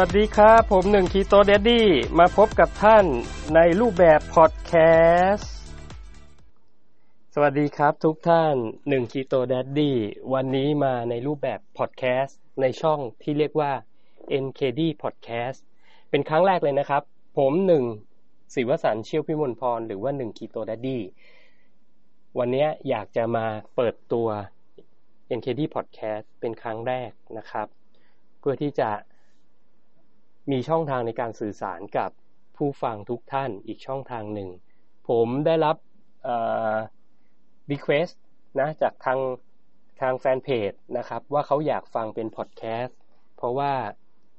สวัสดีครับ ผมหนึ่ง Keto Daddy มาพบกับท่านในรูปแบบพอดแคสต์สวัสดีครับทุกท่านหนึ่ง Keto Daddy วันนี้มาในรูปแบบพอดแคสต์ในช่องที่เรียกว่า NKD Podcast เป็นครั้งแรกเลยนะครับ ผมหนึ่งศิวสันเชี่ยวพิมลพร หรือว่าหนึ่ง Keto Daddy วันนี้อยากจะมาเปิดตัว NKD Podcast เป็นครั้งแรกนะครับ เพื่อที่จะ มีช่องทางในการสื่อสารกับผู้ฟังทุกท่านอีกช่องทางหนึ่ง ผมได้รับเอ่อ request นะจากทางทางแฟนเพจนะครับ ว่าเขาอยากฟังเป็นพอดแคสต์เพราะว่า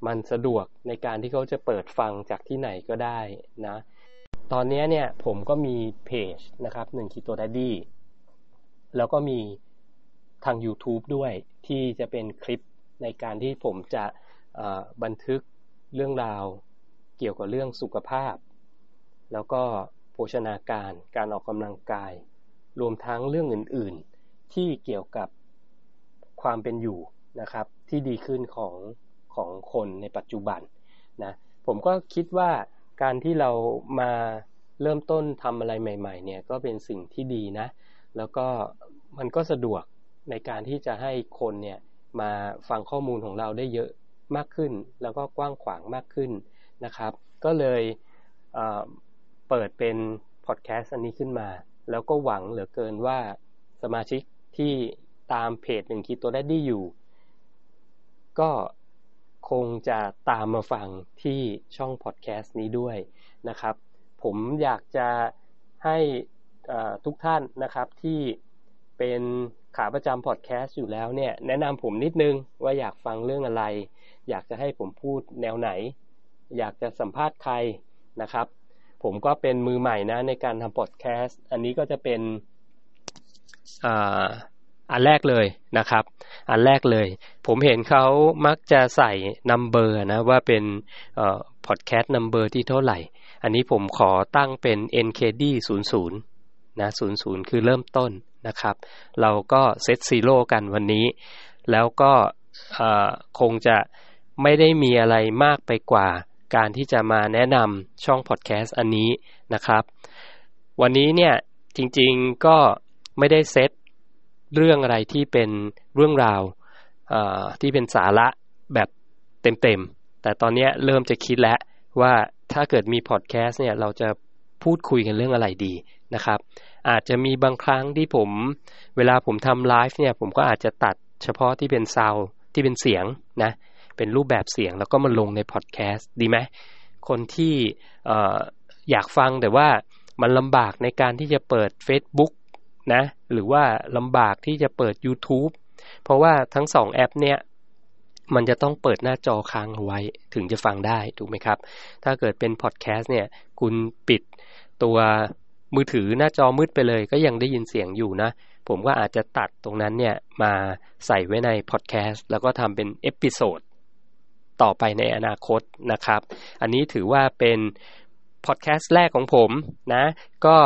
มันสะดวกในการที่เขาจะเปิดฟังจากที่ไหนก็ได้นะ ตอนนี้เนี่ยผมก็มีเพจนะครับหนึ่งคิโตดัดดี้แล้วก็มีทาง YouTube ด้วยที่จะเป็นคลิปในการที่ผมจะบันทึก เรื่องราวเกี่ยวกับเรื่องสุขภาพ แล้วก็โภชนาการการออกกำลังกาย รวมทั้งเรื่องอื่น ๆ ที่เกี่ยวกับความเป็นอยู่นะครับ ที่ดีขึ้นของของคนในปัจจุบันนะผมก็คิดว่าการที่เรามาเริ่มต้นทำอะไรใหม่ ๆ เนี่ยก็เป็นสิ่งที่ดีนะ แล้วก็มันก็สะดวกในการที่จะให้คนเนี่ยมาฟังข้อมูลของเราได้เยอะ มากขึ้น แล้วก็กว้างขวางมากขึ้นนะครับ ก็เลยเเปิดเป็นพอดแคสต์อันนี้ขึ้นมา แล้วก็หวังเหลือเกินว่าสมาชิกที่ตามเพจหนึ่งคีโตได้ดีอยู่ ก็คงจะตามมาฟังที่ช่องพอดแคสต์นี้ด้วยนะครับ ผมอยากจะให้ทุกท่านนะครับที่ เป็นขาประจำพอดแคสต์อยู่แล้วเนี่ย แนะนำผมนิดนึงว่าอยากฟังเรื่องอะไร อยากจะให้ผมพูดแนวไหน อยากจะสัมภาษณ์ใครนะครับ ผมก็เป็นมือใหม่นะในการทำพอดแคสต์อันนี้ก็จะเป็นอันแรกเลยนะครับ อันแรกเลย ผมเห็นเขามักจะใส่ number นะว่าเป็นพอดแคสต์ number ที่เท่าไหร่ อันนี้ผมขอตั้งเป็น NKD 00นะ00 คือเริ่มต้น นะครับ เราก็ set zero กันวันนี้ แล้วก็คงจะไม่ได้มีอะไรมากไปกว่าการที่จะมาแนะนำช่องพอดแคสต์อันนี้นะครับ วันนี้เนี่ยจริงๆก็ไม่ได้เซตเรื่องอะไรที่เป็นเรื่องราวที่เป็นสาระแบบเต็มๆ แต่ตอนนี้เริ่มจะคิดแล้วว่าถ้าเกิดมีพอดแคสต์เนี่ยเราจะพูดคุยกันเรื่องอะไรดี นะครับ อาจจะมีบางครั้งที่ผม เวลาผมทำไลฟ์เนี่ย ผมก็อาจจะตัดเฉพาะที่เป็นซาวที่เป็นเสียงนะ เป็นรูปแบบเสียงแล้วก็มาลงในพอดแคสต์ดีไหมคนที่อยากฟังแต่ว่ามันลำบากในการที่จะเปิด Facebook นะ หรือว่าลำบากที่จะเปิด YouTube เพราะว่าทั้งสองแอปเนี่ยมันจะต้องเปิดหน้าจอค้างเอาไว้ถึงจะฟังได้ถูกไหมครับ ถ้าเกิดเป็นพอดแคสต์เนี่ย คุณปิดตัว มือถือหน้าจอมืดไปเลย ก็ยังได้ยินเสียงอยู่นะ ผมก็อาจจะตัดตรงนั้นเนี่ยมาใส่ไว้ในพอดแคสต์แล้วก็ทำเป็น episodeต่อไปในอนาคตนะครับ อันนี้ถือว่าเป็นพอดแคสต์แรกของผมนะ ก็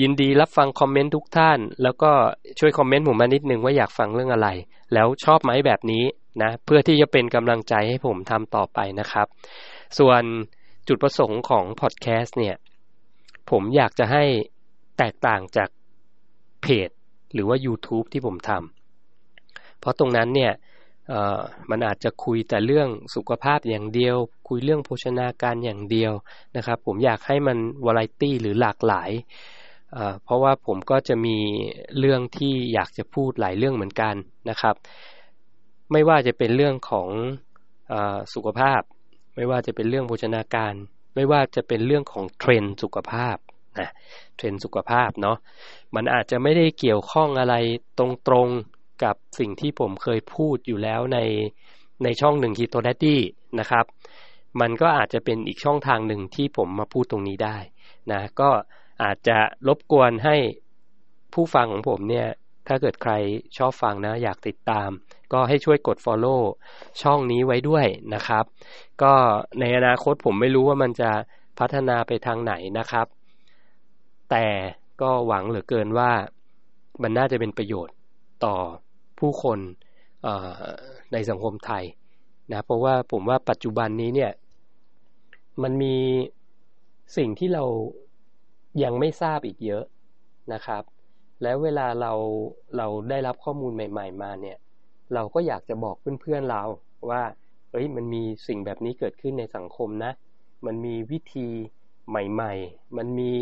ยินดีรับฟังคอมเมนต์ทุกท่าน แล้วก็ช่วยคอมเมนต์ผมมานิดนึงว่าอยากฟังเรื่องอะไร แล้วชอบไหมแบบนี้นะเพื่อที่จะเป็นกำลังใจให้ผมทำต่อไปนะครับ ส่วนจุดประสงค์ของพอดแคสต์เนี่ย ผมอยากจะให้แตกต่างจากเพจ หรือว่า YouTube ที่ผมทำเพราะตรงนั้นเนี่ยมันอาจจะคุยแต่เรื่องสุขภาพอย่างเดียว คุยเรื่องโภชนาการอย่างเดียวนะครับ ผมอยากให้มันวาไรตี้หรือหลากหลายเพราะว่าผมก็จะมีเรื่องที่อยากจะพูดหลายเรื่องเหมือนกันนะครับ ไม่ว่าจะเป็นเรื่องของอสุขภาพ ไม่ว่าจะเป็นเรื่องโภชนาการ ไม่ว่าจะเป็นเรื่องของเทรนสุขภาพนะเทรนด์สุขภาพเนาะมันอาจจะไม่ได้เกี่ยวข้องอะไรตรงกับสิ่งที่ผมเคยพูดอยู่แล้วในในช่องหนึ่ง Keto Daddy นะครับ มันก็อาจจะเป็นอีกช่องทางหนึ่งที่ผมมาพูดตรงนี้ได้นะก็อาจจะรบกวนให้ผู้ฟังของผมเนี่ย ถ้าเกิดใครชอบฟังนะ อยากติดตาม ก็ให้ช่วยกด Follow ช่องนี้ไว้ด้วยนะครับ ก็ในอนาคตผมไม่รู้ว่ามันจะพัฒนาไปทางไหนนะครับ แต่ก็หวังเหลือเกินว่ามันน่าจะเป็นประโยชน์ต่อผู้คนในสังคมไทยนะเพราะว่าผมว่าปัจจุบันนี้เนี่ย มันมีสิ่งที่เรายังไม่ทราบอีกเยอะนะครับ แล้วเวลาเราเราได้รับข้อมูลใหม่ ๆ มาเนี่ย เราก็อยากจะบอกเพื่อนๆเราว่า เอ้ยมันมีสิ่งแบบนี้เกิดขึ้นในสังคมนะ มันมีวิธีใหม่ ๆ มันมี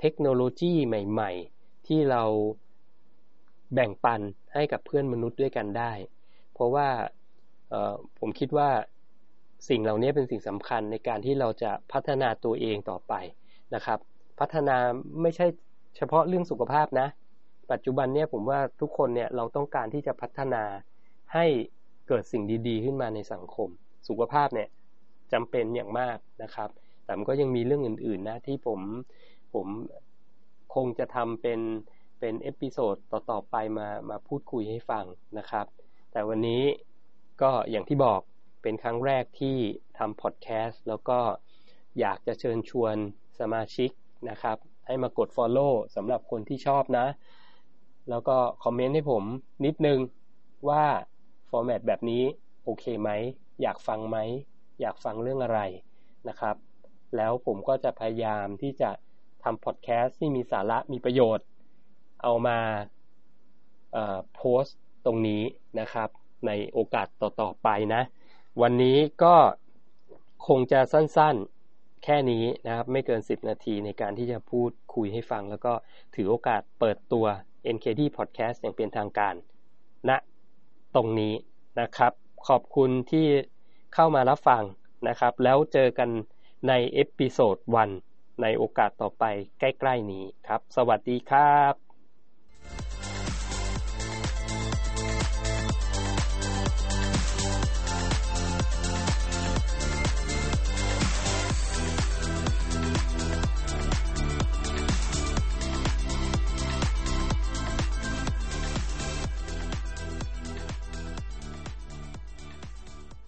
เทคโนโลยีใหม่ ๆ ที่เราแบ่งปันให้กับเพื่อนมนุษย์ด้วยกันได้ เพราะว่าผมคิดว่าสิ่งเหล่านี้เป็นสิ่งสำคัญในการที่เราจะพัฒนาตัวเองต่อไปนะครับ พัฒนาไม่ใช่เฉพาะเรื่องสุขภาพนะ ปัจจุบันเนี่ยผมว่าทุกคนเนี่ยเราต้องการที่จะพัฒนาให้เกิดสิ่งดีๆ ขึ้นมาในสังคม สุขภาพเนี่ยจำเป็นอย่างมากนะครับ แต่มันก็ยังมีเรื่องอื่นๆนะที่ผมผมคงจะทำเป็นเป็น episode ต่อๆไปมามาพูดคุยให้ฟังนะครับ แต่วันนี้ก็อย่างที่บอกเป็นครั้งแรกที่ทำพอดแคสต์แล้วก็อยากจะเชิญชวนสมาชิกนะครับ ให้มากด Follow สำหรับคนที่ชอบนะ แล้วก็คอมเมนต์ให้ผมนิดนึงว่า format แบบนี้โอเคไหม อยากฟังไหม อยากฟังเรื่องอะไรนะครับ แล้วผมก็จะพยายามที่จะทำพอดแคสต์ที่มีสาระมีประโยชน์ เอามาโพสต์ตรงนี้นะครับ ในโอกาสต่อ ๆ ไปนะ วันนี้ก็คงจะสั้นๆแค่นี้นะครับ ไม่เกิน 10 นาทีในการที่จะพูดคุยให้ฟัง แล้วก็ถือโอกาสเปิดตัว NKD Podcast อย่างเป็นทางการณนะตรงนี้นะครับ ขอบคุณที่เข้ามารับฟังนะครับ แล้วเจอกันใน episode วันในโอกาสต่อไปใกล้ ๆ นี้ครับ สวัสดีครับ